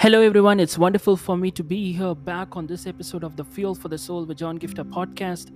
Hello, everyone. It's wonderful for me to be here back on this episode of the Fuel for the Soul with John Giftah podcast.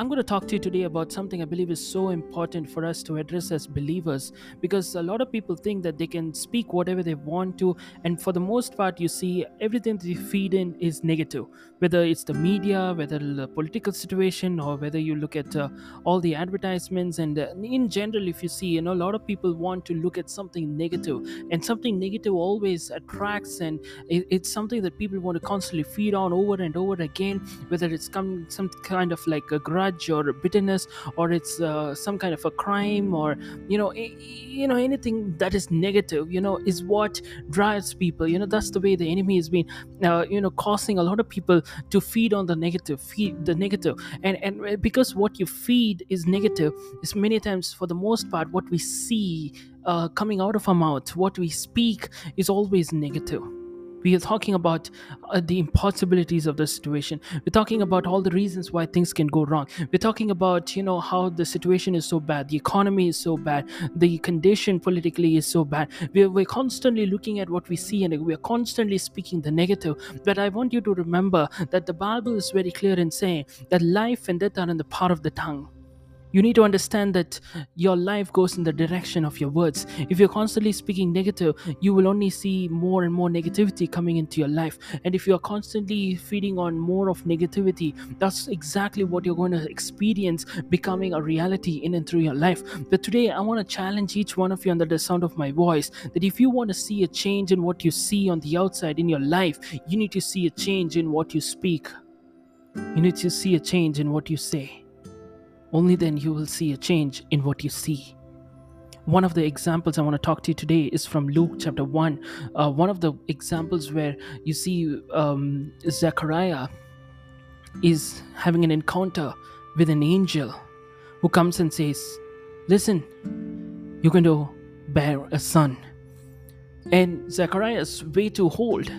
I'm going to talk to you today about something I believe is so important for us to address as believers because a lot of people think that they can speak whatever they want to, and for the most part, you see everything they feed in is negative, whether it's the media, whether the political situation, or whether you look at uh, all the advertisements. And uh, in general, if you see, you know, a lot of people want to look at something negative, and something negative always attracts, and it, it's something that people want to constantly feed on over and over again, whether it's come some kind of like a grudge or bitterness or it's uh, some kind of a crime or you know you know anything that is negative you know is what drives people. You know that's the way the enemy has been uh, you know causing a lot of people to feed on the negative feed the negative. And and because what you feed is negative is many times for the most part what we see uh, coming out of our mouth what we speak is always negative we are talking about uh, the impossibilities of the situation. We're talking about all the reasons why things can go wrong. We're talking about you know how the situation is so bad the economy is so bad the condition politically is so bad. We're, we're constantly looking at what we see and we're constantly speaking the negative. But i want you to remember that the bible is very clear in saying that life and death are in the power of the tongue you need to understand that your life goes in the direction of your words. If you're constantly speaking negative, you will only see more and more negativity coming into your life. And if you're constantly feeding on more of negativity, that's exactly what you're going to experience becoming a reality in and through your life. But today, I want to challenge each one of you under the sound of my voice that if you want to see a change in what you see on the outside in your life, you need to see a change in what you speak. You need to see a change in what you say. Only then you will see a change in what you see. One of the examples I want to talk to you today is from Luke chapter 1. Uh, one of the examples where you see um, Zechariah is having an encounter with an angel who comes and says, Listen, you're going to bear a son. And Zechariah is way too old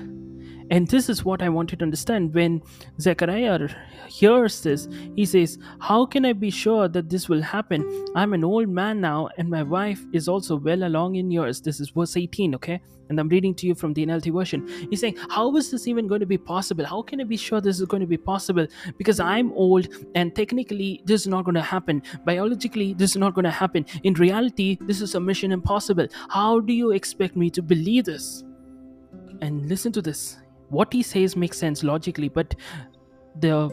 and this is what I wanted to understand. When Zechariah hears this, he says, How can I be sure that this will happen? I'm an old man now, and my wife is also well along in years. This is verse 18, okay? And I'm reading to you from the NLT version. He's saying, How is this even going to be possible? How can I be sure this is going to be possible? Because I'm old, and technically, this is not going to happen. Biologically, this is not going to happen. In reality, this is a mission impossible. How do you expect me to believe this? And listen to this what he says makes sense logically, but the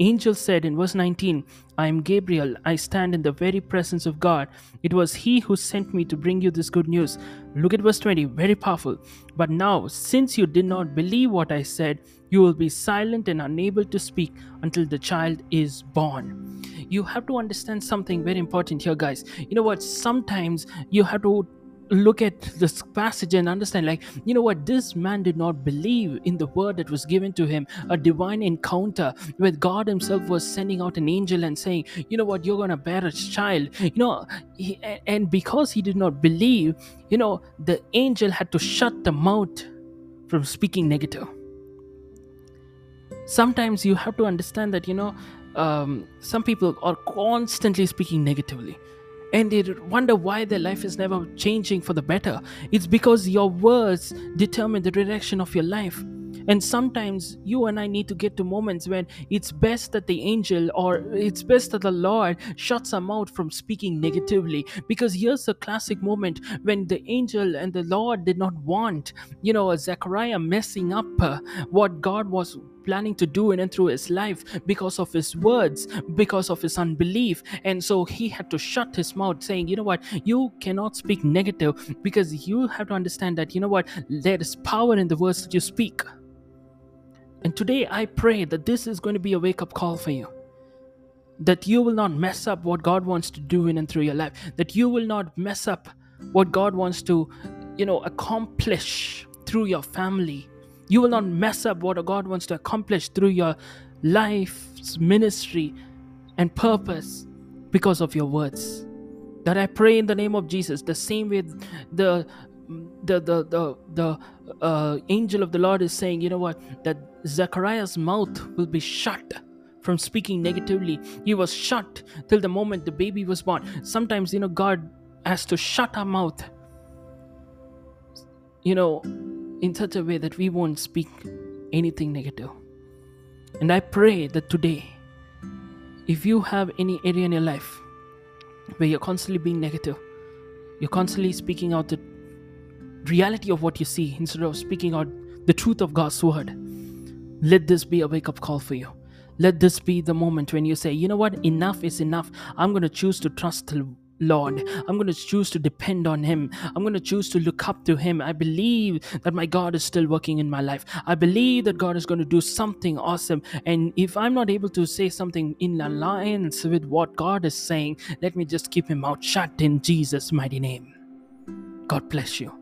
angel said in verse 19, I am Gabriel, I stand in the very presence of God. It was he who sent me to bring you this good news. Look at verse 20, very powerful. But now, since you did not believe what I said, you will be silent and unable to speak until the child is born. You have to understand something very important here, guys. You know what? Sometimes you have to look at this passage and understand like you know what? This man did not believe in the word that was given to him a divine encounter where god himself was sending out an angel and saying you know what? You're going to bear a child. You know he, and because he did not believe you know the angel had to shut the mouth from speaking negative. Sometimes you have to understand that you know um, some people are constantly speaking negatively and they wonder why their life is never changing for the better. It's because your words determine the direction of your life. And sometimes you and I need to get to moments when it's best that the angel or it's best that the Lord shuts our mouth from speaking negatively. Because here's a classic moment when the angel and the Lord did not want, you know, Zechariah messing up uh, what God was planning to do in and through his life because of his words, because of his unbelief. And so he had to shut his mouth, saying, You know what? You cannot speak negative because you have to understand that, you know what? There is power in the words that you speak. And today I pray that this is going to be a wake up call for you. That you will not mess up what God wants to do in and through your life. That you will not mess up what God wants to, you know, accomplish through your family. You will not mess up what God wants to accomplish through your life's ministry and purpose because of your words. That I pray in the name of Jesus, the same way the the the the, the uh, angel of the Lord is saying, you know what, that Zechariah's mouth will be shut from speaking negatively. He was shut till the moment the baby was born. Sometimes, you know, God has to shut our mouth, you know, in such a way that we won't speak anything negative. And I pray that today, if you have any area in your life where you're constantly being negative, you're constantly speaking out the reality of what you see instead of speaking out the truth of God's word, let this be a wake up call for you. Let this be the moment when you say, you know what, enough is enough. I'm going to choose to trust Lord. I'm going to choose to depend on Him. I'm going to choose to look up to Him. I believe that my God is still working in my life. I believe that God is going to do something awesome. And if I'm not able to say something in alliance with what God is saying, let me just keep Him mouth shut in Jesus' mighty name. God bless you.